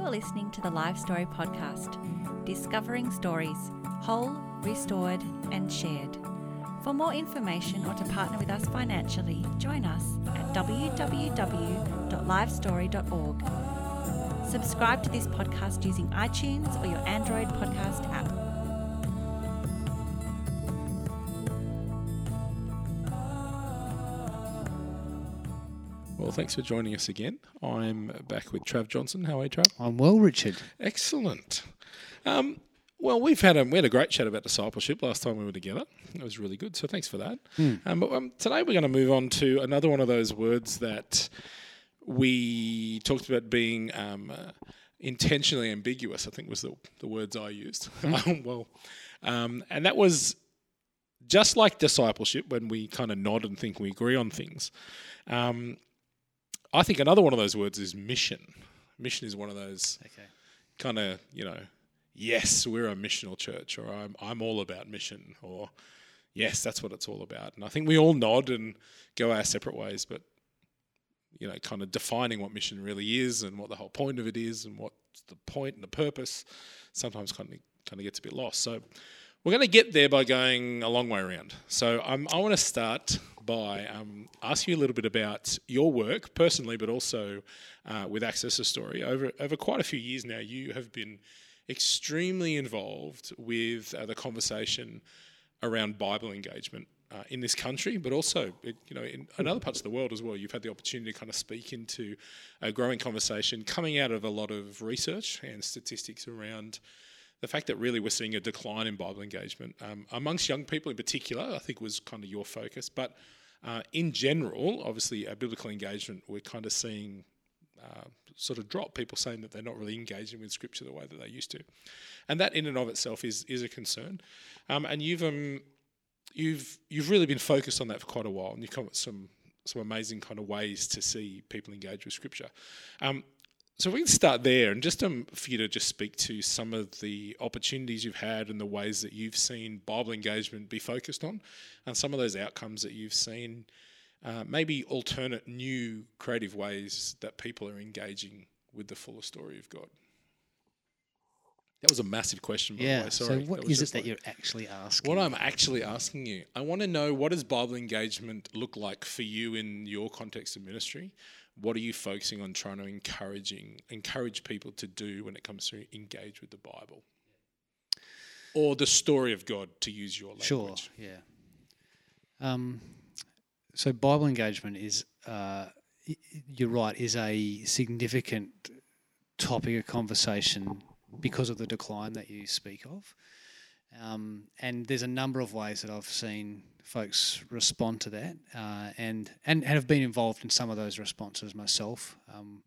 are listening to the Live Story Podcast, discovering stories whole, restored, and shared. For more information or to partner with us financially, join us at www.livestory.org. Subscribe to this podcast using iTunes or your Android podcast app. Well, thanks for joining us again. I'm back with Trav Johnson. How are you, Trav? I'm well, Richard. Excellent. Um, well, we've had a we had a great chat about discipleship last time we were together. It was really good. So thanks for that. Um, but um, today we're going to move on to another one of those words that we talked about being um, uh, intentionally ambiguous. I think was the the words I used. Um, well, um, and that was just like discipleship when we kind of nod and think we agree on things. Um, I think another one of those words is mission. Mission is one of those Okay. kind of you know yes we're a missional church or I'm, I'm all about mission or yes that's what it's all about and i think we all nod and go our separate ways but you know kind of defining what mission really is and what the whole point of it is and what's the point and the purpose sometimes kind of kind of gets a bit lost so we're going to get there by going a long way around so um, i want to start by um, asking you a little bit about your work personally but also uh, with access to story over over quite a few years now you have been extremely involved with uh, the conversation around Bible engagement uh, in this country, but also you know in, in other parts of the world as well. You've had the opportunity to kind of speak into a growing conversation coming out of a lot of research and statistics around the fact that really we're seeing a decline in Bible engagement um, amongst young people in particular. I think was kind of your focus, but uh, in general, obviously, uh, biblical engagement we're kind of seeing uh, sort of drop. People saying that they're not really engaging with Scripture the way that they used to, and that in and of itself is is a concern. Um, and you've um, you've you've really been focused on that for quite a while, and you've come up with some some amazing kind of ways to see people engage with Scripture. Um, so we can start there, and just um, for you to just speak to some of the opportunities you've had and the ways that you've seen Bible engagement be focused on, and some of those outcomes that you've seen uh, maybe alternate, new, creative ways that people are engaging with the fuller story of God. That was a massive question, by the Yeah. way. Sorry. what That was is it just that like- you're actually asking? What I'm actually asking you, I want to know what does Bible engagement look like for you in your context of ministry? What are you focusing on trying to encouraging encourage people to do when it comes to engage with the Bible? Or the story of God, to use your language. Sure. Yeah. Um, so Bible engagement is, uh, you're right, is a significant topic of conversation because of the decline that you speak of. Um, and there's a number of ways that I've seen folks respond to that, uh, and and have been involved in some of those responses myself. Um,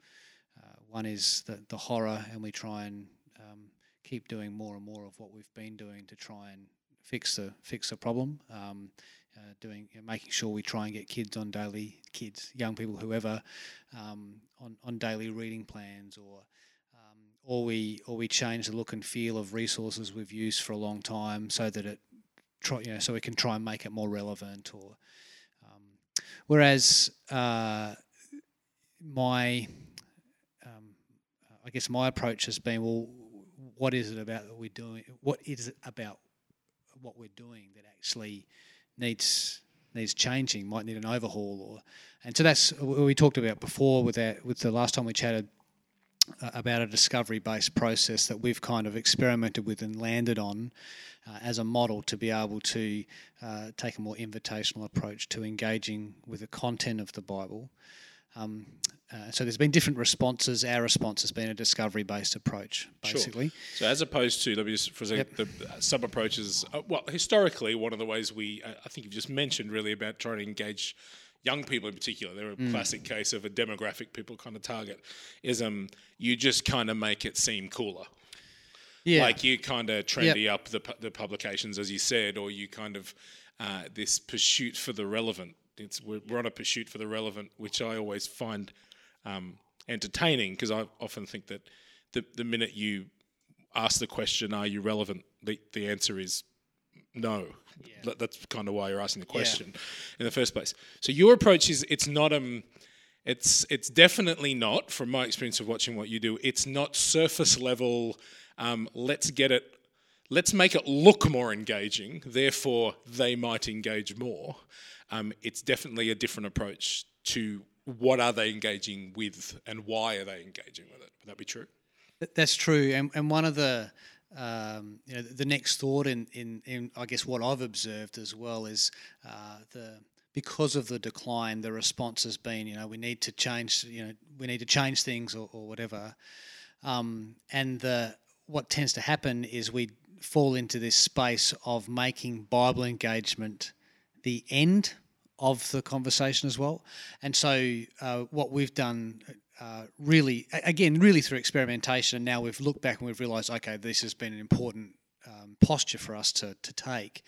uh, one is the the horror, and we try and um, keep doing more and more of what we've been doing to try and fix the fix the problem. Um, uh, doing you know, making sure we try and get kids on daily kids, young people, whoever, um, on on daily reading plans or or we or we change the look and feel of resources we've used for a long time so that it try you know so we can try and make it more relevant or um, whereas uh, my um, I guess my approach has been well what is it about that we're doing what is it about what we're doing that actually needs needs changing might need an overhaul or and so that's what we talked about before with that with the last time we chatted about a discovery based process that we've kind of experimented with and landed on uh, as a model to be able to uh, take a more invitational approach to engaging with the content of the Bible. Um, uh, so there's been different responses. Our response has been a discovery based approach, Sure. basically. So, as opposed to, let me just for a second, the sub approaches, uh, well, historically, one of the ways we, uh, I think you've just mentioned really about trying to engage young people in particular, they're a Mm. classic case of a demographic people kind of target, is um, you just kind of make it seem cooler. Yeah. Like you kind of trendy up the, the publications, as you said, or you kind of uh, this pursuit for the relevant. It's we're, we're on a pursuit for the relevant, which I always find um, entertaining because I often think that the the minute you ask the question, "Are you relevant?" the the answer is no. That- That's kind of why you're asking the question in the first place. So your approach is it's not um It's it's definitely not, from my experience of watching what you do. It's not surface level. Um, let's get it. Let's make it look more engaging. Therefore, they might engage more. Um, it's definitely a different approach to what are they engaging with and why are they engaging with it. Would that be true? That's true, and and one of the um, you know the next thought in, in in I guess what I've observed as well is uh, the because of the decline, the response has been, you know, we need to change, you know, we need to change things or, or whatever. Um, and the what tends to happen is we fall into this space of making Bible engagement the end of the conversation as well. And so, uh, what we've done. Uh, really, again, really through experimentation, and now we've looked back and we've realised, okay, this has been an important um, posture for us to to take,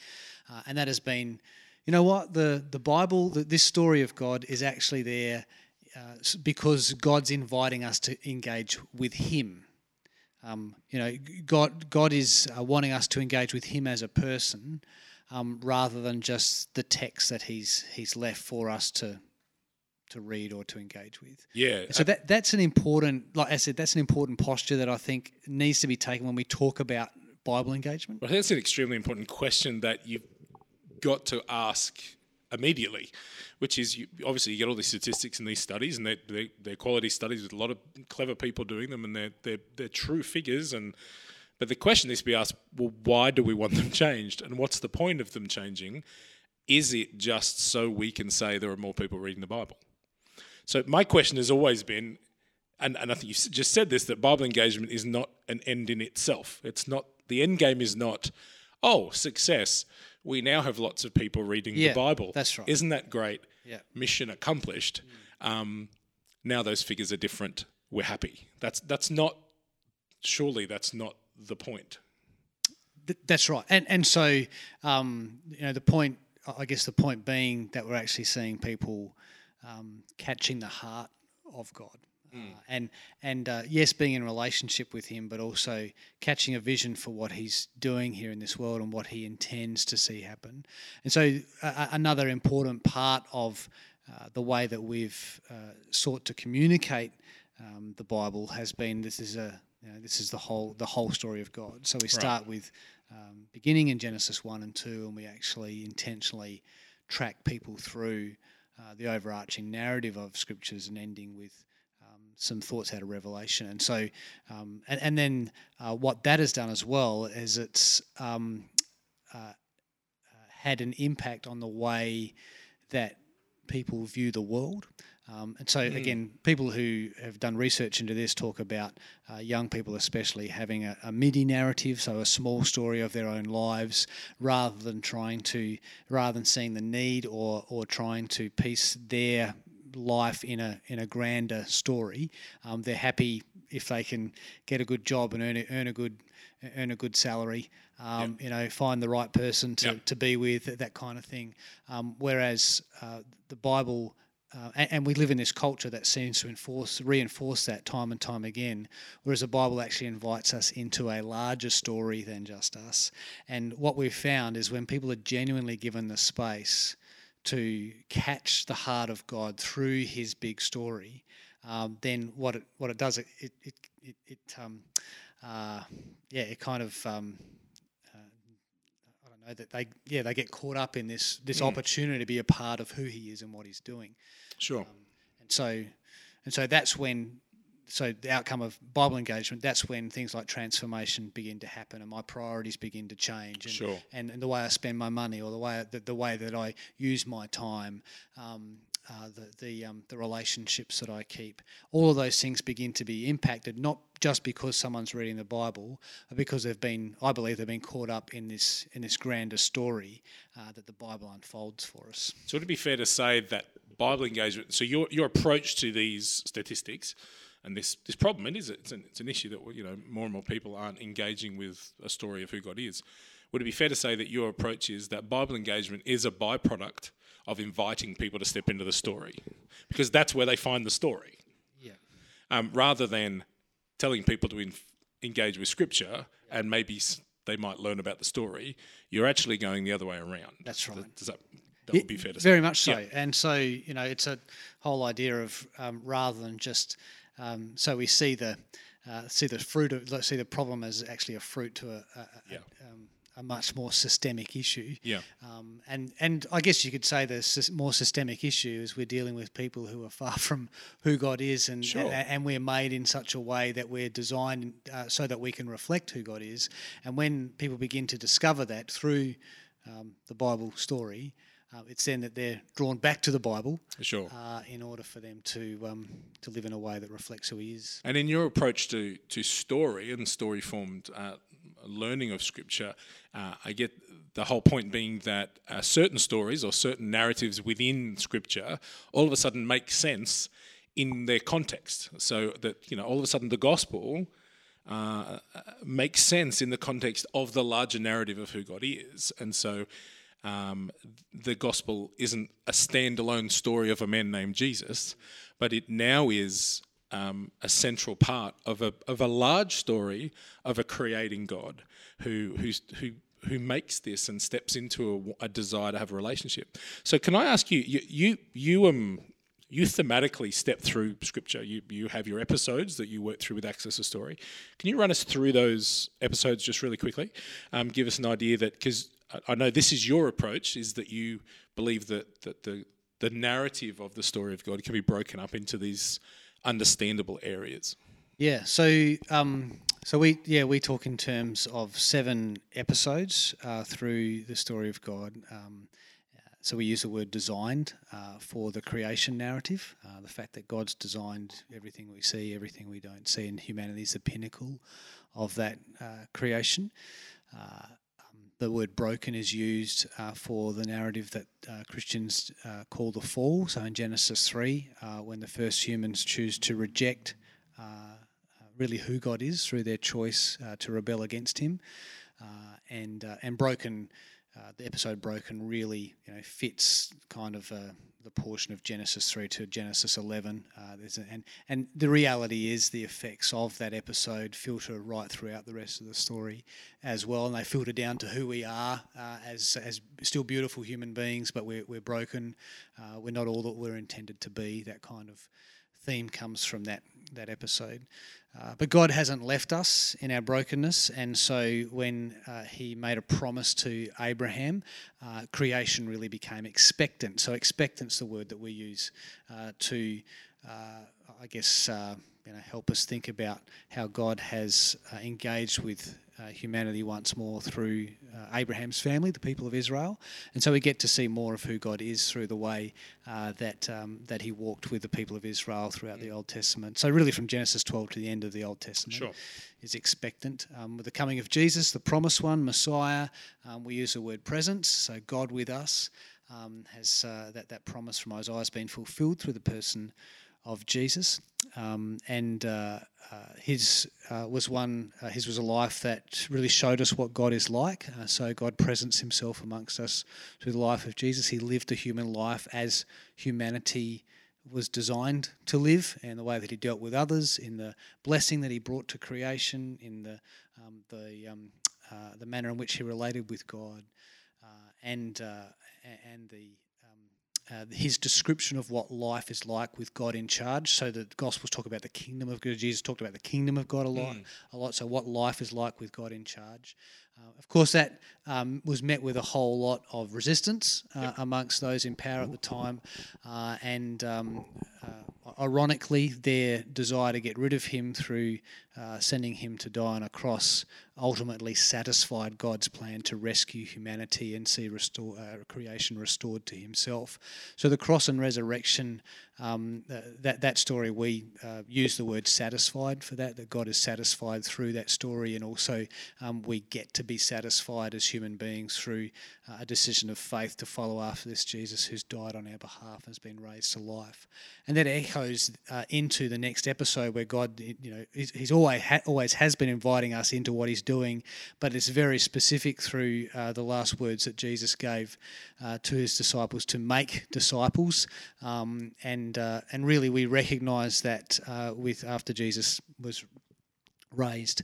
uh, and that has been you know what? The, the Bible, the, this story of God is actually there uh, because God's inviting us to engage with Him. Um, you know, God, God is uh, wanting us to engage with Him as a person um, rather than just the text that He's He's left for us to to read or to engage with. Yeah. So that that's an important, like I said, that's an important posture that I think needs to be taken when we talk about Bible engagement. Well, that's an extremely important question that you've got to ask immediately, which is you, obviously you get all these statistics and these studies, and they're, they're, they're, quality studies with a lot of clever people doing them, and they're, they're, they're true figures. And But the question needs to be asked well, why do we want them changed? And what's the point of them changing? Is it just so we can say there are more people reading the Bible? So my question has always been, and, and I think you just said this, that Bible engagement is not an end in itself. It's not, the end game is not, oh, success we now have lots of people reading yeah, the Bible. That's right. Isn't that great? Yeah. Mission accomplished. Mm. Um, now those figures are different. We're happy. That's that's not. Surely that's not the point. that's right. And and so um, you know the point. I guess the point being that we're actually seeing people um, catching the heart of God Mm. Uh, and and uh, yes, being in relationship with him, but also catching a vision for what he's doing here in this world and what he intends to see happen. And so, uh, another important part of uh, the way that we've uh, sought to communicate um, the Bible has been this is a you know, this is the whole the whole story of God. So we start right. with um, beginning in Genesis one and two, and we actually intentionally track people through uh, the overarching narrative of scriptures and ending with some thoughts out of Revelation. And so, um, and, and then uh, what that has done as well is it's um, uh, uh, had an impact on the way that people view the world. Um, and so, mm. again, people who have done research into this talk about uh, young people, especially, having a, a, midi narrative, so a small story of their own lives, rather than trying to, rather than seeing the need or or trying to piece their life in a in a grander story. Um, they're happy if they can get a good job and earn a, earn a good earn a good salary. Um, yep. You know, find the right person to, yep. to be with, that kind of thing. Um, whereas uh, the Bible. Uh, and, and, we live in this culture that seems to enforce, reinforce that time and time again. Whereas the Bible actually invites us into a larger story than just us. And what we've found is when people are genuinely given the space to catch the heart of God through His big story, um, then what it what it does it it it, it, um, uh, yeah it kind of um, know that they yeah they get caught up in this this mm. opportunity to be a part of who He is and what He's doing. Sure. Um, and so and so that's when so the outcome of Bible engagement, that's when things like transformation begin to happen and my priorities begin to change, and, sure. and, and the way I spend my money or the way the, the way that I use my time, um, uh, the the um, the relationships that I keep, all of those things begin to be impacted not just because someone's reading the Bible, but because they've been, I believe, they've been caught up in this in this grander story uh, that the Bible unfolds for us. So would it be fair to say that Bible engagement? So your your approach to these statistics and this this problem it is it's an, it's an issue that you know more and more people aren't engaging with a story of who God is. Would it be fair to say that your approach is that Bible engagement is a byproduct of inviting people to step into the story, because that's where they find the story. Yeah. Um, rather than telling people to in, engage with Scripture yeah. and maybe they might learn about the story, you're actually going the other way around. That's right. Does that That Yeah, would be fair to say. Very much so. Yeah. And so, you know, it's a whole idea of um, rather than just um, so we see the uh, see the fruit of let's see the problem as actually a fruit to a, a, a- Yeah. um, a much more systemic issue. Yeah. Um, and and I guess you could say the more systemic issue is we're dealing with people who are far from who God is, and Sure. and, and we're made in such a way that we're designed uh, so that we can reflect who God is. And when people begin to discover that through um, the Bible story, uh, it's then that they're drawn back to the Bible Sure. uh, in order for them to um, to live in a way that reflects who He is. And in your approach to, to story and story formed uh, learning of scripture, uh, I get the whole point being that uh, certain stories or certain narratives within scripture all of a sudden make sense in their context. So that, you know, all of a sudden the gospel uh, makes sense in the context of the larger narrative of who God is. And so um, the gospel isn't a standalone story of a man named Jesus, but it now is um, a central part of a, of a large story of a creating God who, who's, who, who makes this and steps into a, a desire to have a relationship. So, can I ask you, you, you, you um, you thematically step through scripture. You you have your episodes that you work through with Access to Story. Can you run us through those episodes just really quickly? Um, give us an idea that because I, know this is your approach is that you believe that that the the narrative of the story of God can be broken up into these understandable areas. Yeah. So, um, so we yeah we talk in terms of seven episodes uh, through the story of God. Um, so we use the word designed uh, for the creation narrative, uh, the fact that God's designed everything we see, everything we don't see, and humanity is the pinnacle of that uh, creation. The word broken is used uh, for the narrative that uh, Christians uh, call the fall. So in Genesis 3, uh, when the first humans choose to reject uh, uh, really who God is through their choice to rebel against Him, and and broken. Uh, the episode broken really you know fits kind of uh, the portion of Genesis three to Genesis eleven. Uh, a, and and the reality is the effects of that episode filter right throughout the rest of the story as well, and they filter down to who we are uh, as as still beautiful human beings, but we're we're broken. Uh, we're not all that we're intended to be. That kind of theme comes from that that episode. Uh, but God hasn't left us in our brokenness, and so when uh, He made a promise to Abraham, uh, creation really became expectant. So expectant's the word that we use uh, to, uh, I guess, uh, you know, help us think about how God has uh, engaged with uh, humanity once more through uh, Abraham's family, the people of Israel, and so we get to see more of who God is through the way uh, that um, that He walked with the people of Israel throughout the Old Testament. So really, from Genesis 12 to the end of the Old Testament, Sure. is expectant. Um, with the coming of Jesus, the promised one, Messiah, um, we use the word presence, so God with us. Um, has uh, that that promise from Isaiah has been fulfilled through the person of Jesus, um, and uh, uh, his uh, was one. Uh, his was a life that really showed us what God is like. Uh, so God presents Himself amongst us through the life of Jesus. He lived a human life as humanity was designed to live, and the way that He dealt with others, in the blessing that He brought to creation, in the um, the um, the manner in which He related with God, and and the uh, his description of what life is like with God in charge. So the Gospels talk about the kingdom of God. Jesus talked about the kingdom of God a lot, a lot. So what life is like with God in charge. Uh, of course, that um, was met with a whole lot of resistance uh, amongst those in power at the time, uh, and um, uh, ironically, their desire to get rid of him through uh, sending him to die on a cross ultimately satisfied God's plan to rescue humanity and see restore, uh, creation restored to Himself. So the cross and resurrection, um, that that story we uh, use the word satisfied for that. That God is satisfied through that story, and also um, we get to be satisfied as human beings through uh, a decision of faith to follow after this Jesus who's died on our behalf and has been raised to life. And that echoes uh, into the next episode where God, you know, he's, he's always ha- always has been inviting us into what He's doing, but it's very specific through uh, the last words that Jesus gave uh, to His disciples to make disciples, um, and uh, and really we recognise that uh, with after Jesus was raised,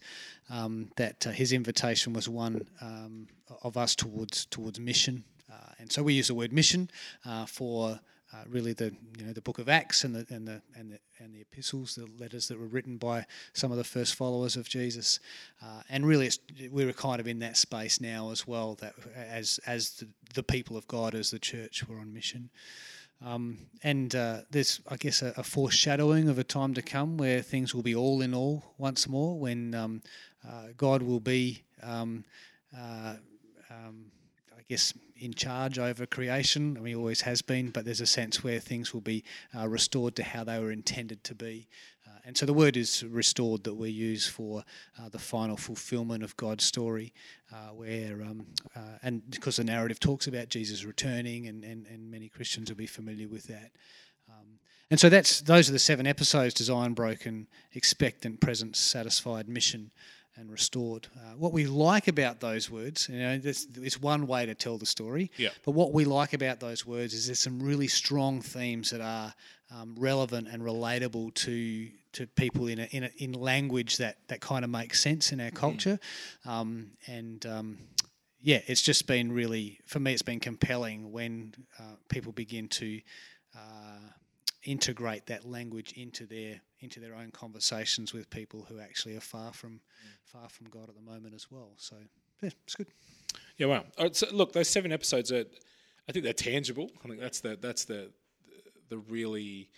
um, that uh, his invitation was one um, of us towards towards mission. Uh, and so we use the word mission uh, for uh, really the you know the book of Acts and the and the and the and the epistles, the letters that were written by some of the first followers of Jesus, and really we're kind of in that space now as well. That as as the, the people of God, as the church, we're on mission. Um, and uh, there's, I guess, a, a, foreshadowing of a time to come where things will be all in all once more, when um, uh, God will be, um, uh, um, I guess, in charge over creation. I mean, he always has been, but there's a sense where things will be uh, restored to how they were intended to be. Uh, and so the word is restored that we use for uh, the final fulfillment of God's story, uh, where, um, uh, and because the narrative talks about Jesus returning, and, and, and many Christians will be familiar with that. Um, and so that's those are the seven episodes: design, broken, expectant, present, satisfied, mission, and restored. Uh, what we like about those words, you know, it's one way to tell the story. Yeah. But what we like about those words is there's some really strong themes that are um, relevant and relatable to to people in a, in, a, in language that that kind of makes sense in our mm-hmm. culture, mm. um, and um, yeah, it's just been really for me. It's been compelling when uh, people begin to. Uh, integrate that language into their into their own conversations with people who actually are far from far from God at the moment as well. So yeah, it's good. Yeah, wow. Right, so look, those seven episodes are, I think they're tangible. I think that's the that's the the really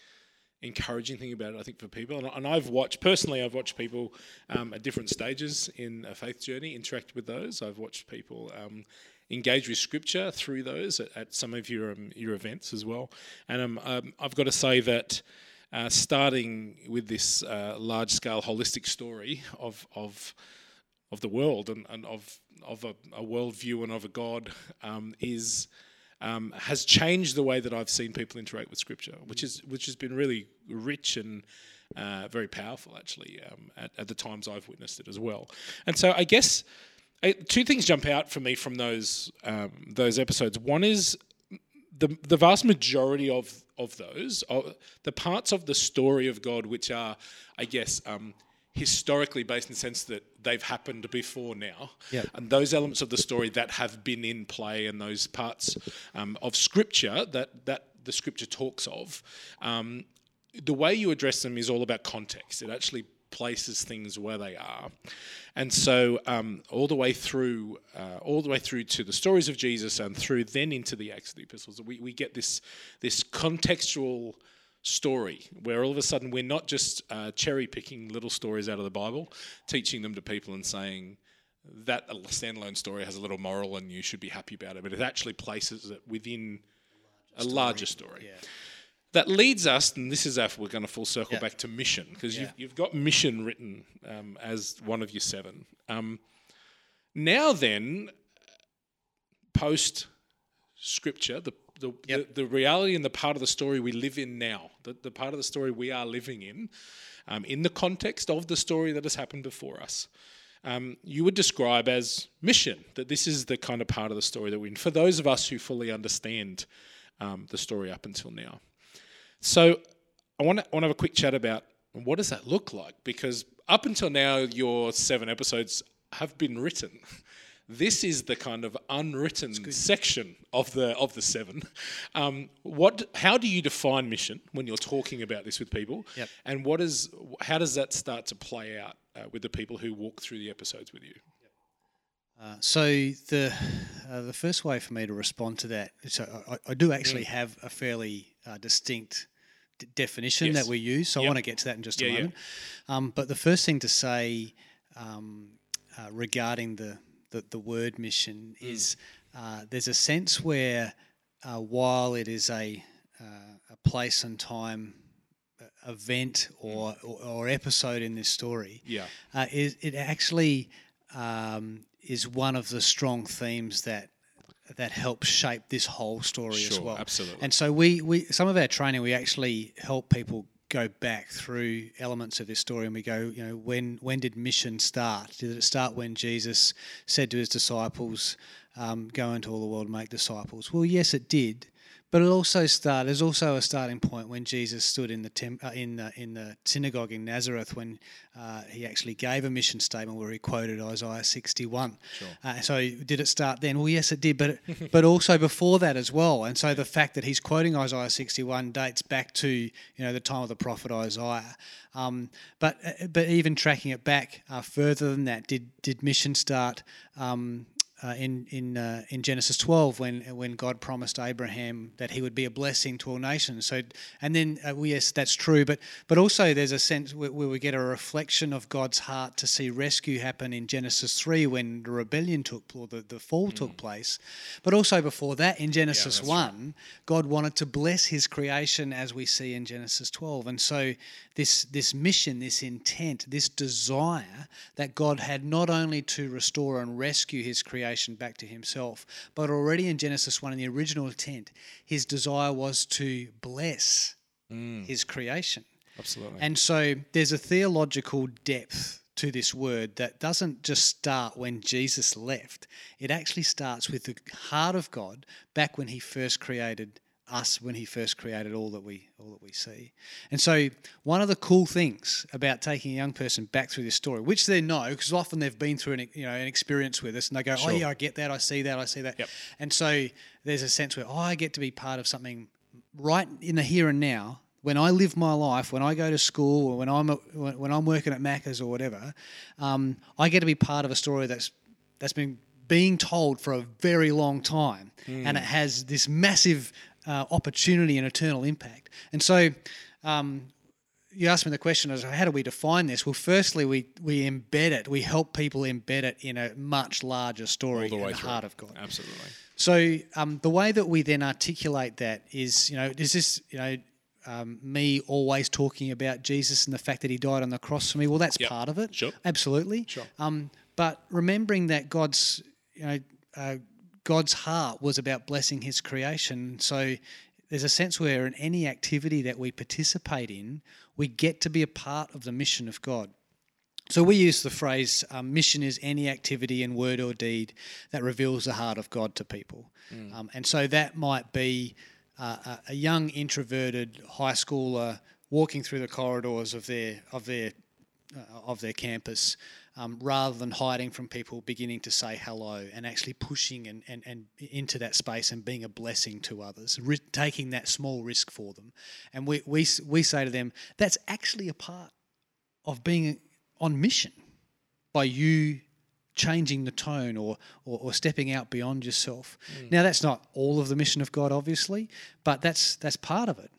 encouraging thing about it. I think for people, and, and I've watched personally, I've watched people um, at different stages in a faith journey interact with those. I've watched people. Um, engage with scripture through those at, at some of your um, your events as well. And um, um, I've got to say that uh, starting with this uh, large scale holistic story of of of the world and, and of of a, a worldview and of a God um, is. Um, has changed the way that I've seen people interact with Scripture, which is which has been really rich and uh, very powerful, actually, um, at, at, the times I've witnessed it as well. And so, I guess two things jump out for me from those um, those episodes. One is the the vast majority of of those, the parts of the story of God which are, I guess. Um, historically based in the sense that they've happened before now yep. and those elements of the story that have been in play and those parts um, of scripture that that the scripture talks of um, the way you address them is all about context it actually places things where they are. And so, um, all the way through, uh, all the way through to the stories of Jesus, and through then into the Acts of the Epistles, we, we get this this contextual story where all of a sudden we're not just uh, cherry picking little stories out of the Bible, teaching them to people and saying that a standalone story has a little moral and you should be happy about it, but it actually places it within a larger story. Yeah that leads us, and this is if we're going to full circle yeah. back to mission, because yeah. you've, you've, got mission written um, as one of your seven. Um, now then, post scripture, the the, yep. the, the, reality and the part of the story we live in now, the, the part of the story we are living in, um, in the context of the story that has happened before us, um, you would describe as mission, that this is the kind of part of the story that we're in, for those of us who fully understand um, the story up until now. So I want to, want to have a quick chat about what does that look like? Because up until now, your seven episodes have been written. This is the kind of unwritten section of the of the seven. Um, what? How do you define mission when you're talking about this with people? Yep. And what is? How does that start to play out uh, with the people who walk through the episodes with you? Uh, so the uh, the first way for me to respond to that, so I, I do actually mm. have a fairly uh, distinct d- definition yes. that we use. So yep. I want to get to that in just a moment. Yeah. Um, but the first thing to say um, uh, regarding the, the, the word mission mm. is uh, there's a sense where uh, while it is a uh, a place and time uh, event or, mm. or, or, episode in this story, yeah, uh, it, it actually um, is one of the strong themes that that helps shape this whole story sure, as well. Absolutely. And so we, we some of our training we actually help people go back through elements of this story and we go, you know, when when did mission start? Did it start when Jesus said to his disciples, um, "Go into all the world and make disciples"? Well, yes, it did. But it also start. There's also a starting point when Jesus stood in the temp, uh, in the in the synagogue in Nazareth when uh, he actually gave a mission statement where he quoted Isaiah 61. Sure. Uh, so did it start then? Well, yes, it did, but but also before that as well. And so the fact that he's quoting Isaiah 61 dates back to you know the time of the prophet Isaiah. Um, but uh, but even tracking it back uh, further than that, did did mission start? Um, uh, in in uh, in Genesis 12 when when God promised Abraham that he would be a blessing to all nations. So and then uh, well, yes, that's true, but but also there's a sense where, where, we get a reflection of God's heart to see rescue happen in Genesis 3 when the rebellion took or the, the fall mm. took place. But also before that in Genesis yeah, 1, right. God wanted to bless his creation as we see in Genesis 12. And so this this mission, this intent, this desire that God had not only to restore and rescue his creation creation back to himself. But already in Genesis 1, in the original intent, his desire was to bless mm. his creation. Absolutely. And so there's a theological depth to this word that doesn't just start when Jesus left. It actually starts with the heart of God back when he first created us when he first created all that we all that we see. And so one of the cool things about taking a young person back through this story, which they know because often they've been through an you know an experience with us and they go, sure. "Oh yeah, I get that. I see that. I see that." Yep. And so there's a sense where, "Oh, I get to be part of something right in the here and now." When I live my life, when I go to school, or when I'm when I'm working at Macca's or whatever, um, I get to be part of a story that's that's been being told for a very long time, mm. and it has this massive uh, opportunity and eternal impact. And so, um, you asked me the question as how do we define this? Well, firstly, we, we embed it. We help people embed it in a much larger story the in the heart of God. Absolutely. So um, the way that we then articulate that is, you know, is this, you know, um, me always talking about Jesus and the fact that He died on the cross for me? Well, that's yep. part of it. Sure. Absolutely. Sure. Um, but remembering that God's, you know, uh, God's heart was about blessing his creation. So there's a sense where in any activity that we participate in, we get to be a part of the mission of God. So we use the phrase um, mission is any activity in word or deed that reveals the heart of God to people. Mm. Um, and so that might be uh, a young introverted high schooler walking through the corridors of their of their uh, of their campus um, rather than hiding from people, beginning to say hello and actually pushing and, and, and into that space and being a blessing to others, ri- taking that small risk for them. And we, we, we say to them, that's actually a part of being on mission by you changing the tone or, or, or stepping out beyond yourself. Mm. Now, that's not all of the mission of God, obviously, but that's, that's part of it.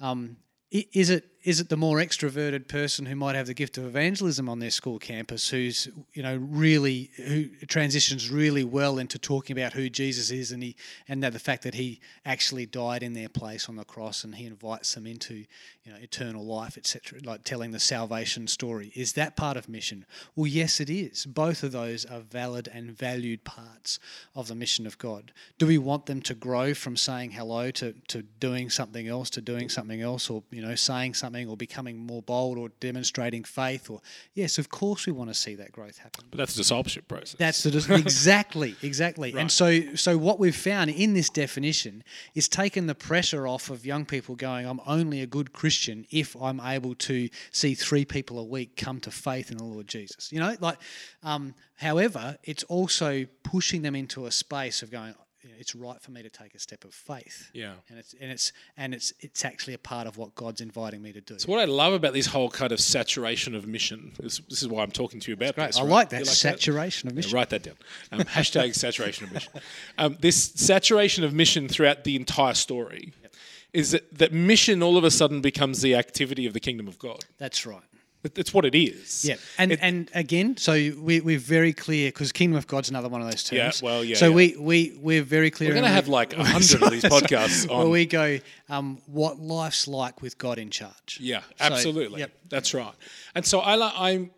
Um, is it is it the more extroverted person who might have the gift of evangelism on their school campus who's you know really who transitions really well into talking about who Jesus is and he and the fact that he actually died in their place on the cross and he invites them into you know eternal life etc like telling the salvation story. Is that part of mission? Well yes it is. Both of those are valid and valued parts of the mission of God. Do we want them to grow from saying hello to to doing something else to doing something else or you know saying something something or becoming more bold or demonstrating faith or yes of course we want to see that growth happen. But that's the discipleship process. That's the exactly exactly. Right. and so so what we've found in this definition is taken the pressure off of young people going i'm only a good christian if i'm able to see three people a week come to faith in the lord jesus. You know like um, however it's also pushing them into a space of going you know, it's right for me to take a step of faith. Yeah. And it's and it's and it's it's actually a part of what God's inviting me to do. So what I love about this whole kind of saturation of mission, this, this is why I'm talking to you about this. I right? like that like saturation that? of mission. Yeah, write that down. Um, hashtag saturation of mission. Um, this saturation of mission throughout the entire story yep. is that, that mission all of a sudden becomes the activity of the kingdom of God. That's right. It's what it is. Yeah, and it, and again, so we we're very clear because kingdom of God's another one of those terms. Yeah, well, yeah. So yeah. we we we're very clear. We're going to have like a hundred of these podcasts on. Where we go, um, what life's like with God in charge. Yeah, absolutely. So, yep. That's right. And so I I'm,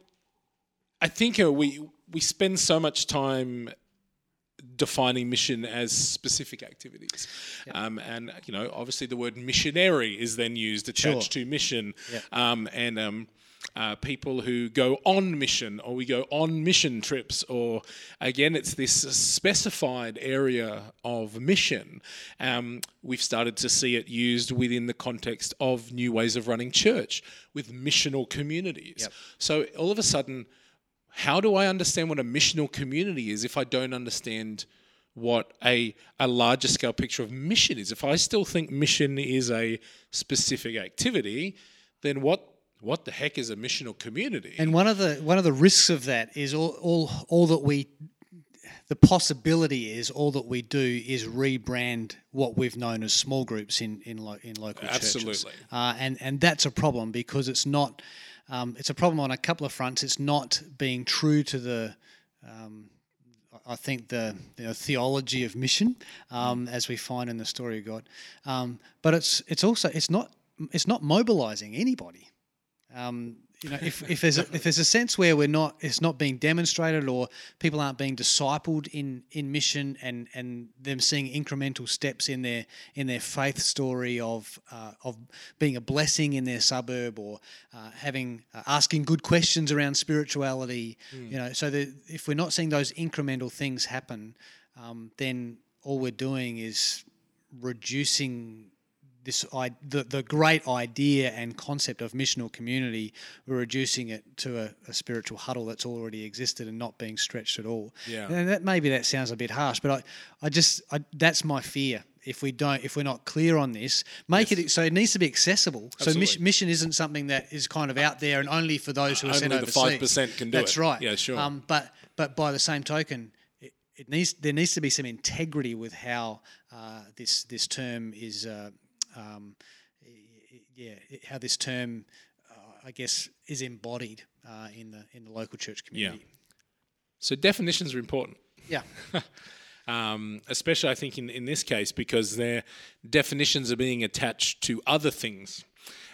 I think uh, we we spend so much time defining mission as specific activities. Yep. Um, and, you know, obviously the word missionary is then used, a church sure. to mission. Yep. Um, and um, uh, people who go on mission, or we go on mission trips, or again, it's this specified area of mission. Um, we've started to see it used within the context of new ways of running church with missional communities. Yep. So all of a sudden, how do I understand what a missional community is if I don't understand what a, a larger scale picture of mission is? If I still think mission is a specific activity, then what what the heck is a missional community? And one of the one of the risks of that is all all, all that we the possibility is all that we do is rebrand what we've known as small groups in in, lo- in local churches. Absolutely. Uh, and and that's a problem because it's not. Um, it's a problem on a couple of fronts. It's not being true to the. Um, I think the you know, theology of mission, um, as we find in the story of God, um, but it's it's also it's not it's not mobilizing anybody. Um, you know, if, if there's a, if there's a sense where we're not, it's not being demonstrated, or people aren't being discipled in in mission, and and them seeing incremental steps in their in their faith story of uh, of being a blessing in their suburb, or uh, having uh, asking good questions around spirituality. You know, so that if we're not seeing those incremental things happen, um, then all we're doing is reducing this I, the, the great idea and concept of missional community, we're reducing it to a, a spiritual huddle that's already existed and not being stretched at all. Yeah. And that maybe that sounds a bit harsh, but I, I just I, that's my fear. If we don't, if we're not clear on this, make it so it needs to be accessible. So Absolutely. mission, mission isn't something that is kind of out there and only for those who are sent Only the overseas. 5% can do That's it. right. Yeah, sure. Um, but but by the same token, it, it needs there needs to be some integrity with how uh, this this term is. Uh, um, yeah, how this term, uh, I guess, is embodied uh, in the in the local church community. Yeah. so definitions are important. Yeah, um, especially I think in, in this case because their definitions are being attached to other things,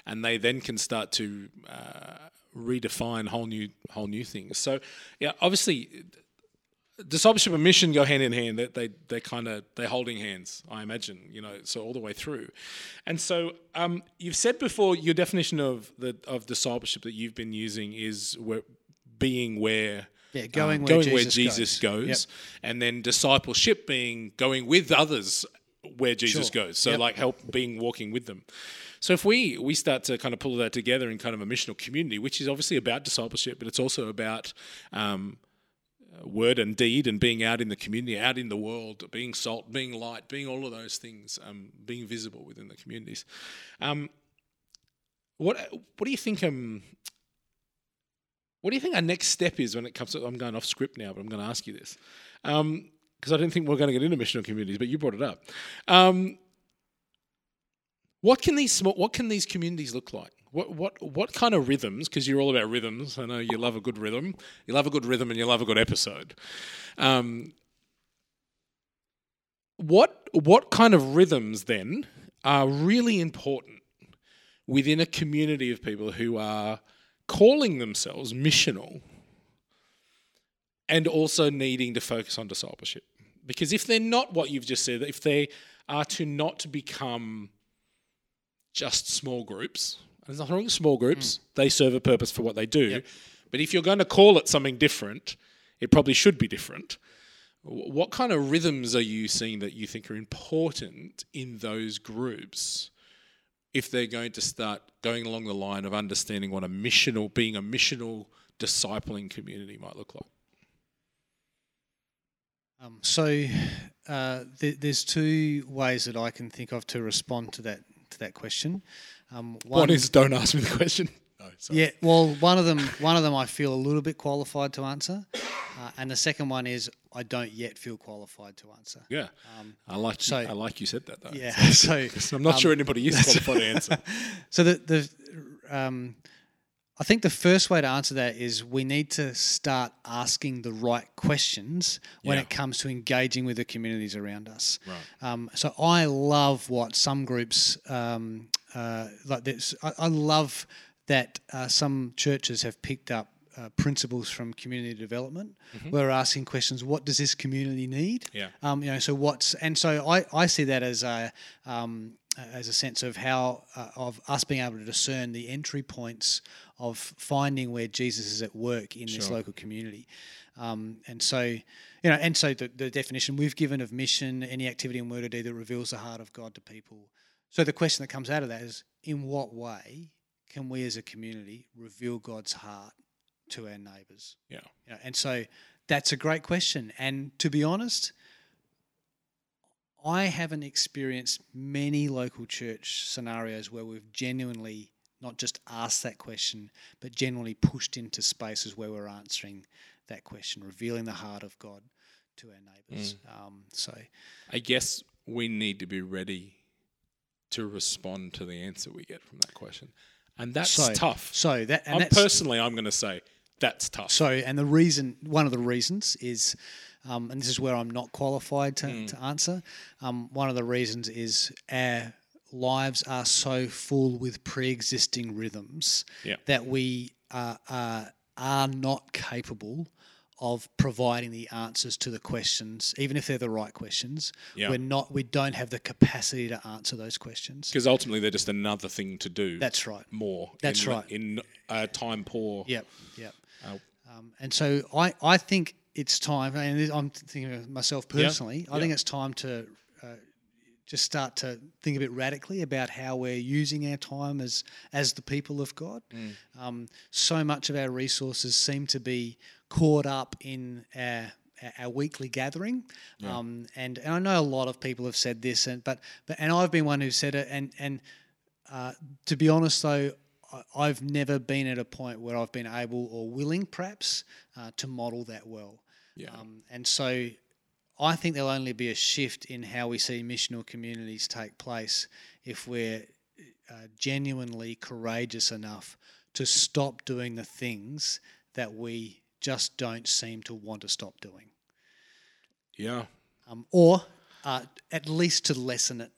and they then can start to uh, redefine whole new whole new things. So yeah, obviously. Discipleship and mission go hand in hand. They they they kind of they're holding hands. I imagine you know so all the way through, and so um, you've said before your definition of the of discipleship that you've been using is where, being where Yeah, going um, where going where Jesus Jesus goes. goes, Yep. and then discipleship being going with others where Jesus Sure. goes. So Yep. like help being walking with them. So if we we start to kind of pull that together in kind of a missional community, which is obviously about discipleship, but it's also about um, word and deed and being out in the community, out in the world, being salt, being light, being all of those things, um, being visible within the communities. Um, what what do you think? Um, what do you think our next step is when it comes to? I'm going off script now, but I'm going to ask you this because I didn't think we are going to get into missional communities, but you brought it up. Um, what can these what can these communities look like? What what what kind of rhythms? Because you're all about rhythms. I know you love a good rhythm. You love a good rhythm, and you love a good episode. Um, what what kind of rhythms then are really important within a community of people who are calling themselves missional and also needing to focus on discipleship? Because if they're not what you've just said, if they are to not become just small groups. There's nothing wrong with small groups. They serve a purpose for what they do. But if you're going to call it something different, it probably should be different. What kind of rhythms are you seeing that you think are important in those groups if they're going to start going along the line of understanding what a missional, being a missional discipling community might look like? Um, so uh, th- there's two ways that I can think of to respond to that to that question. Um, One, is don't ask me the question. No, sorry. Yeah, well, one of them, one of them, I feel a little bit qualified to answer, uh, and the second one is I don't yet feel qualified to answer. Yeah. I like so- I like you said that though. Yeah, so 'Cause I'm not sure anybody is qualified to answer. so the the um, I think the first way to answer that is we need to start asking the right questions when Yeah. it comes to engaging with the communities around us. Right. Um, so I love what some groups um, uh, like this. I, I love that uh, some churches have picked up. Uh, principles from community development. We're asking questions. What does this community need? Yeah. Um, you know. So what's and so I, I see that as a um, as a sense of how uh, of us being able to discern the entry points of finding where Jesus is at work in this local community. Um, and so, you know, and so the, the definition we've given of mission, any activity and word or deed that reveals the heart of God to people. So the question that comes out of that is, in what way can we as a community reveal God's heart to our neighbours? Yeah. You know, and so that's a great question. And to be honest, I haven't experienced many local church scenarios where we've genuinely not just asked that question, but generally pushed into spaces where we're answering that question, revealing the heart of God to our neighbours. Um, so, I guess we need to be ready to respond to the answer we get from that question, and that's so tough. So that and I'm personally, I'm going to say that's tough. So, and the reason, one of the reasons is, um, and this is where I'm not qualified to, Hmm. to answer. Um, one of the reasons is our lives are so full with pre-existing rhythms Yeah. that we uh, uh, are not capable of providing the answers to the questions, even if they're the right questions. Yeah. We're not. We don't have the capacity to answer those questions. because ultimately they're just another thing to do. That's right. more. That's in, right. In uh, time poor. Yep, yep. Uh, Um, and so I, I think it's time, and I'm thinking of myself personally, I yeah. think it's time to just start to think a bit radically about how we're using our time as, as the people of God. Mm. Um, so much of our resources seem to be caught up in our our weekly gathering, um, and and I know a lot of people have said this, and but but and I've been one who said it, and and uh, to be honest, though, I've never been at a point where I've been able or willing, perhaps, uh, to model that well. Yeah. Um, and so I think there'll only be a shift in how we see missional communities take place if we're uh, genuinely courageous enough to stop doing the things that we just don't seem to want to stop doing. yeah. Um, or uh, at least to lessen it,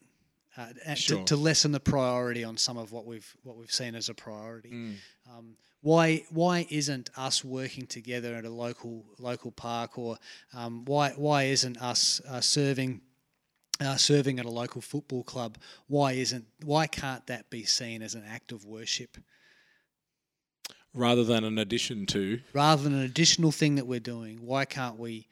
uh, Sure. to, to lessen the priority on some of what we've what we've seen as a priority. Mm. Um, why why isn't us working together at a local local park, or um, why why isn't us uh, serving? Uh, serving at a local football club, why isn't why can't that be seen as an act of worship Rather than an addition to. rather than an additional thing that we're doing? Why can't we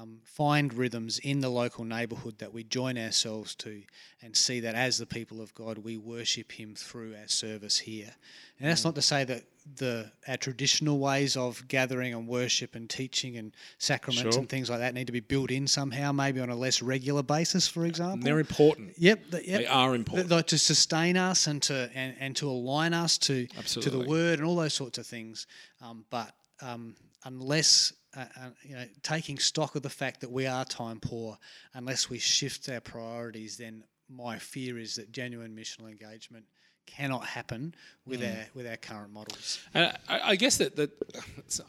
um, find rhythms in the local neighbourhood that we join ourselves to and see that as the people of God, we worship Him through our service here? And that's not to say that the our traditional ways of gathering and worship and teaching and sacraments Sure. and things like that need to be built in somehow, maybe on a less regular basis, for example. They're important. Yep, th- yep. They are important. th- to sustain us and to and, and to align us to to the word and all those sorts of things. Um, but um, unless uh, uh, you know, taking stock of the fact that we are time poor, unless we shift our priorities, then my fear is that genuine missional engagement cannot happen with Hmm. our with our current models. And I, I guess that that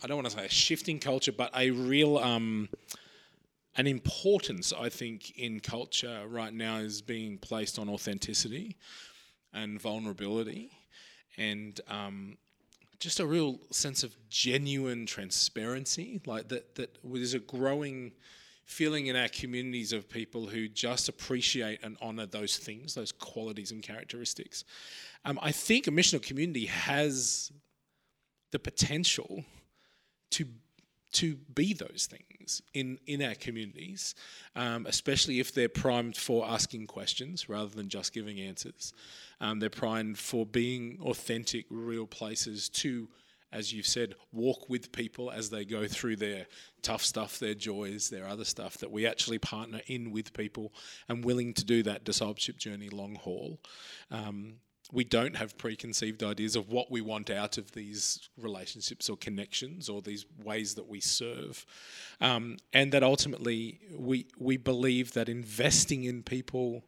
I don't want to say a shifting culture, but a real um, an importance I think in culture right now is being placed on authenticity and vulnerability, and um, just a real sense of genuine transparency. Like that that there's a growing feeling in our communities of people who just appreciate and honor those things, those qualities and characteristics. Um, I think a missional community has the potential to to be those things in in our communities, um, especially if they're primed for asking questions rather than just giving answers. Um, they're primed for being authentic, real places to, as you've said, walk with people as they go through their tough stuff, their joys, their other stuff. That we actually partner in with people and willing to do that discipleship journey long haul. Um, we don't have preconceived ideas of what we want out of these relationships or connections or these ways that we serve, um, and that ultimately we we believe that investing in people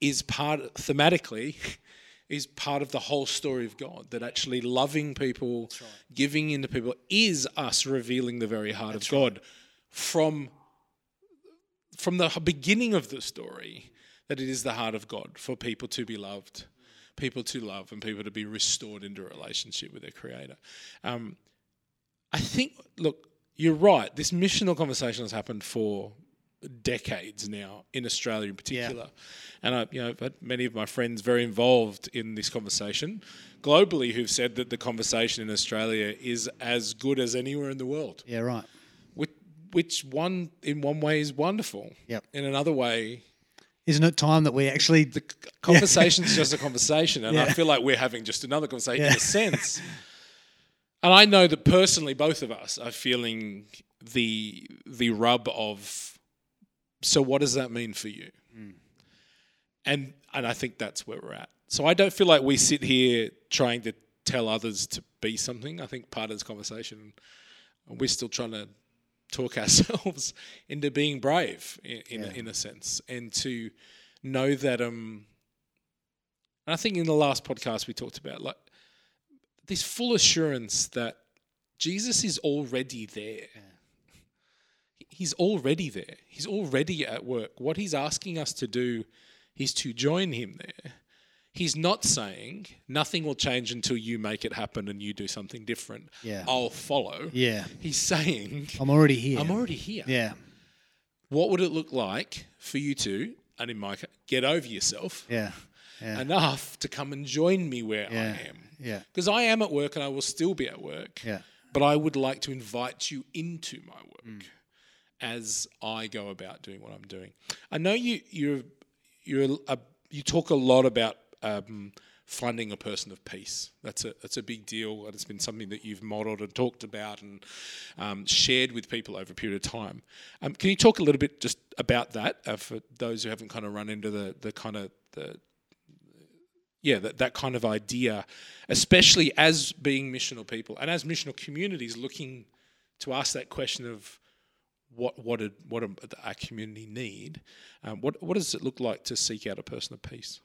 is part thematically is part of the whole story of God. That actually loving people, giving into people, is us revealing the very heart of God from from the beginning of the story. That it is the heart of God for people to be loved people to love and people to be restored into a relationship with their creator. Um, I think, look, you're right. This missional conversation has happened for decades now in Australia in particular. And I, you know, I've had many of my friends very involved in this conversation globally who've said that the conversation in Australia is as good as anywhere in the world. Yeah, right. Which, which one in one way is wonderful. Yep. In another way, Isn't it time that we actually? the conversation's just a conversation, and I feel like we're having just another conversation in a sense. And I know that personally, both of us are feeling the the rub of. So, what does that mean for you? Mm. And and I think that's where we're at. So I don't feel like we sit here trying to tell others to be something. I think part of this conversation, we're still trying to talk ourselves into being brave in in, Yeah. a, in a sense, and to know that. Um, and I think in the last podcast we talked about like this full assurance that Jesus is already there. He's already there. He's already at work. What he's asking us to do is to join him there. He's not saying nothing will change until you make it happen and you do something different. Yeah. I'll follow. Yeah, He's saying, I'm already here. I'm already here. yeah, What would it look like for you to, and in my case, get over yourself yeah, yeah, enough to come and join me where yeah, I am? yeah, Because I am at work and I will still be at work. yeah. But I would like to invite you into my work Mm. as I go about doing what I'm doing. I know you you're you're a, you talk a lot about um, finding a person of peace. That's a that's a big deal, and it's been something that you've modelled and talked about and um, shared with people over a period of time. Um, can you talk a little bit just about that uh, for those who haven't kind of run into the the kind of the yeah, that, that kind of idea, especially as being missional people and as missional communities looking to ask that question of what what did what our community need? Um, what what does it look like to seek out a person of peace?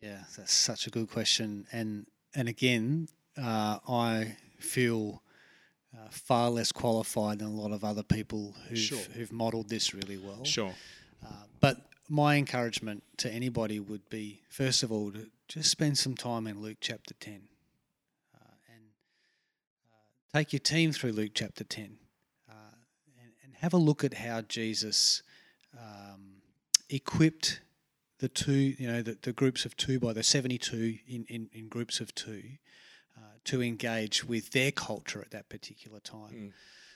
Yeah, that's such a good question, and and again, uh, I feel uh, far less qualified than a lot of other people who've Sure. who've modelled this really well. Sure. Uh, but my encouragement to anybody would be, first of all, to just spend some time in Luke chapter 10 uh, and uh, take your team through Luke chapter 10 uh, and, and have a look at how Jesus um, equipped the two, you know, the, the groups of two by the 72 in, in, in groups of two uh, to engage with their culture at that particular time Mm.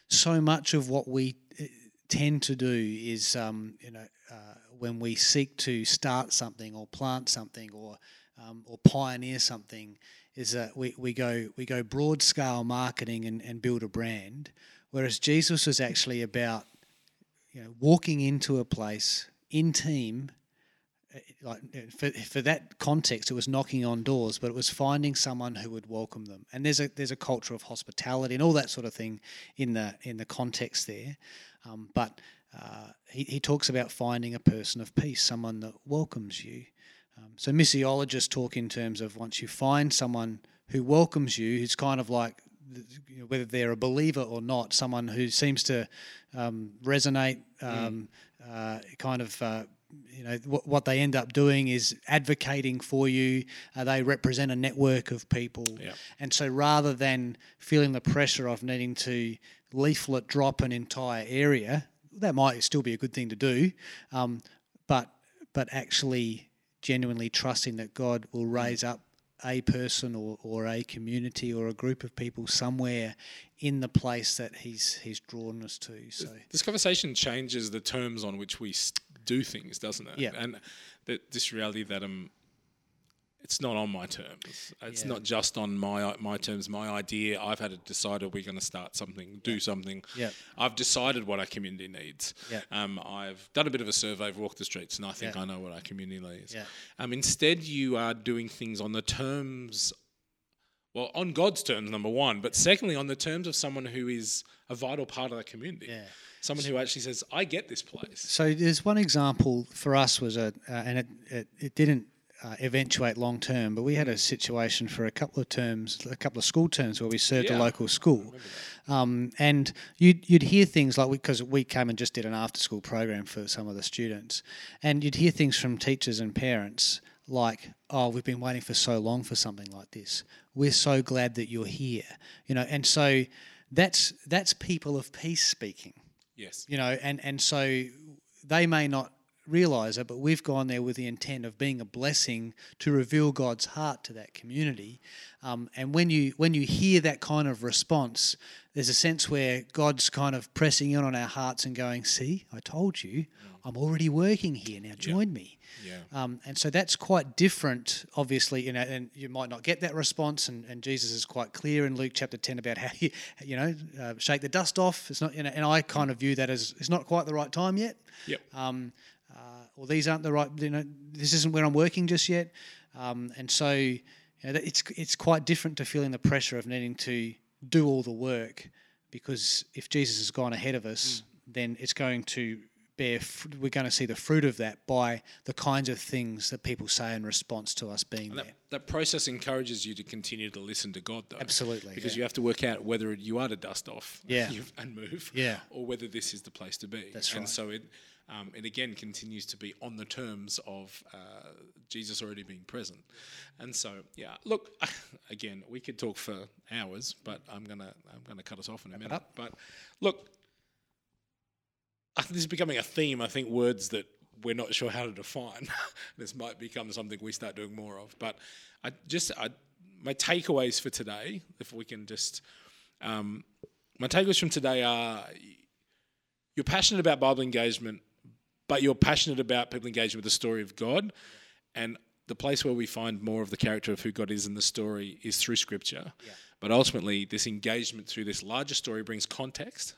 so much of what we uh, tend to do is, um, you know, uh, when we seek to start something or plant something or um, or pioneer something, is that we, we go we go broad scale marketing and, and build a brand, whereas Jesus was actually about, you know, walking into a place in team. Like for, for that context, it was knocking on doors, but it was finding someone who would welcome them. And there's a there's a culture of hospitality and all that sort of thing in the in the context there. Um, but uh, he, he talks about finding a person of peace, someone that welcomes you. Um, so missiologists talk in terms of once you find someone who welcomes you, who's kind of like you know, whether they're a believer or not, someone who seems to um, resonate, um, uh, kind of. Uh, you know what, what they end up doing is advocating for you. Uh, they represent a network of people, Yeah. and so rather than feeling the pressure of needing to leaflet drop an entire area, that might still be a good thing to do, um, but but actually genuinely trusting that God will raise up a person or, or a community or a group of people somewhere in the place that he's he's drawn us to. So This conversation changes the terms on which we do things, doesn't it? Yeah. And that this reality that um, it's not on my terms. It's Yeah. not just on my my terms, my idea. I've had to decide are we going to start something, do something. Yeah. I've decided what our community needs. Yeah. Um, I've done a bit of a survey, I've walked the streets, and I think Yeah. I know what our community needs. Yeah. Um, instead, you are doing things on the terms, well, on God's terms, number one, but secondly, on the terms of someone who is a vital part of that community. Yeah. Someone who actually says, I get this place. So there's one example for us was a, uh, and it, it, it didn't uh, eventuate long term, but we had a situation for a couple of terms, a couple of school terms where we served Yeah. a local school. Um, and you'd, you'd hear things like, because we came and just did an after school program for some of the students, and you'd hear things from teachers and parents like, oh, we've been waiting for so long for something like this. We're so glad that you're here. You know, and so that's that's people of peace speaking Yes. you know, and and so they may not realize it, but we've gone there with the intent of being a blessing to reveal God's heart to that community. Um, and when you when you hear that kind of response, there's a sense where God's kind of pressing in on our hearts and going, "See, I told you, I'm already working here. Now join me." Yeah. Um, and so that's quite different, obviously, you know, and you might not get that response. And, and Jesus is quite clear in Luke chapter 10 about how you, you know, uh, shake the dust off. It's not, you know, and I kind of view that as it's not quite the right time yet. Yep. Um, uh, or these aren't the right, you know, this isn't where I'm working just yet. Um, and so you know, it's, it's quite different to feeling the pressure of needing to do all the work because if Jesus has gone ahead of us, then it's going to bear, we're going to see the fruit of that by the kinds of things that people say in response to us being And there. that, that process encourages you to continue to listen to God, though. Absolutely, Because yeah. you have to work out whether you are to dust off Yeah. and move, Yeah. or whether this is the place to be. That's right. And so it, um, it again continues to be on the terms of uh, Jesus already being present. And so, yeah, look, again, we could talk for hours, but I'm gonna I'm gonna cut us off in a minute. But look, this is becoming a theme. I think words that we're not sure how to define. this might become something we start doing more of. But I just I, my takeaways for today, if we can just, um, my takeaways from today are: you're passionate about Bible engagement, but you're passionate about people engaging with the story of God, and the place where we find more of the character of who God is in the story is through Scripture. But ultimately, this engagement through this larger story brings context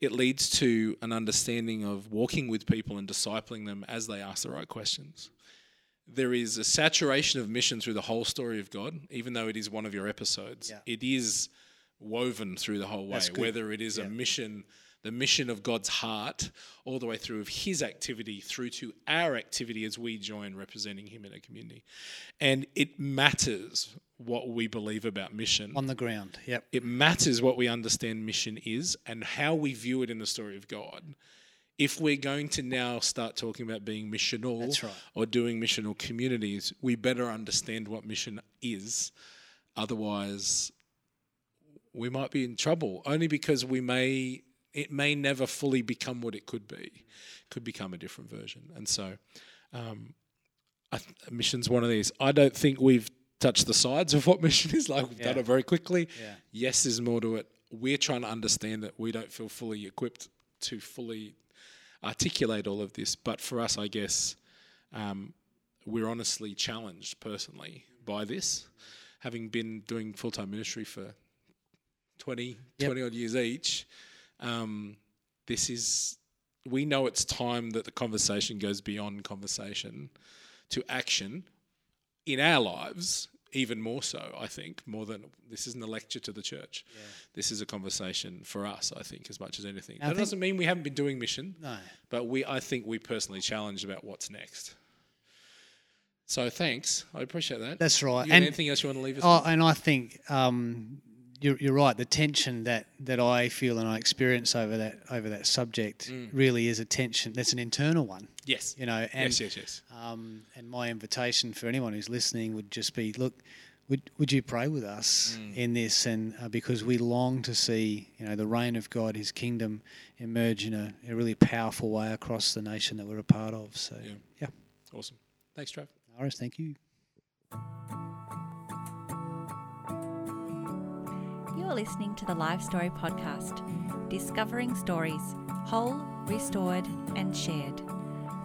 it leads to an understanding of walking with people and discipling them as they ask the right questions. There is a saturation of mission through the whole story of God, even though it is one of your episodes. Yeah. It is woven through the whole way, whether it is a mission, the mission of God's heart, all the way through of His activity through to our activity as we join representing Him in a community. And it matters what we believe about mission On the ground, yep. it matters what we understand mission is and how we view it in the story of God. If we're going to now start talking about being missional right. or doing missional communities, we better understand what mission is. Otherwise, we might be in trouble only because we may it may never fully become what it could be could become a different version and so um, I th- mission's one of these i don't think we've touched the sides of what mission is like we've done it very quickly Yeah. yes there's more to it we're trying to understand it we don't feel fully equipped to fully articulate all of this but for us i guess um, we're honestly challenged personally by this having been doing full-time ministry for 20, Yep. 20 odd years each, um, this is, we know it's time that the conversation goes beyond conversation to action in our lives, even more so, I think, more than this isn't a lecture to the church. This is a conversation for us, I think, as much as anything. I that doesn't mean we haven't been doing mission, No. but we, I think we personally challenged about what's next. So thanks. I appreciate that. That's right. And- anything else you want to leave us Oh, with? and I think um, you're, you're right. The tension that, that I feel and I experience over that over that subject really is a tension. That's an internal one, Yes. you know. And yes, yes, yes. Um, and my invitation for anyone who's listening would just be, look, would, would you pray with us Mm. in this? And uh, because we long to see, you know, the reign of God, His kingdom, emerge in a, a really powerful way across the nation that we're a part of. So, Yeah. yeah, Awesome. Thanks, Trav. Iris, thank you. You're listening to the Live Story Podcast, discovering stories whole, restored, and shared.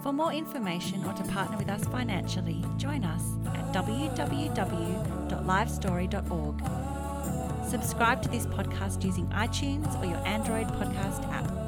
For more information or to partner with us financially, join us at www.livestory.org. Subscribe to this podcast using iTunes or your Android podcast app.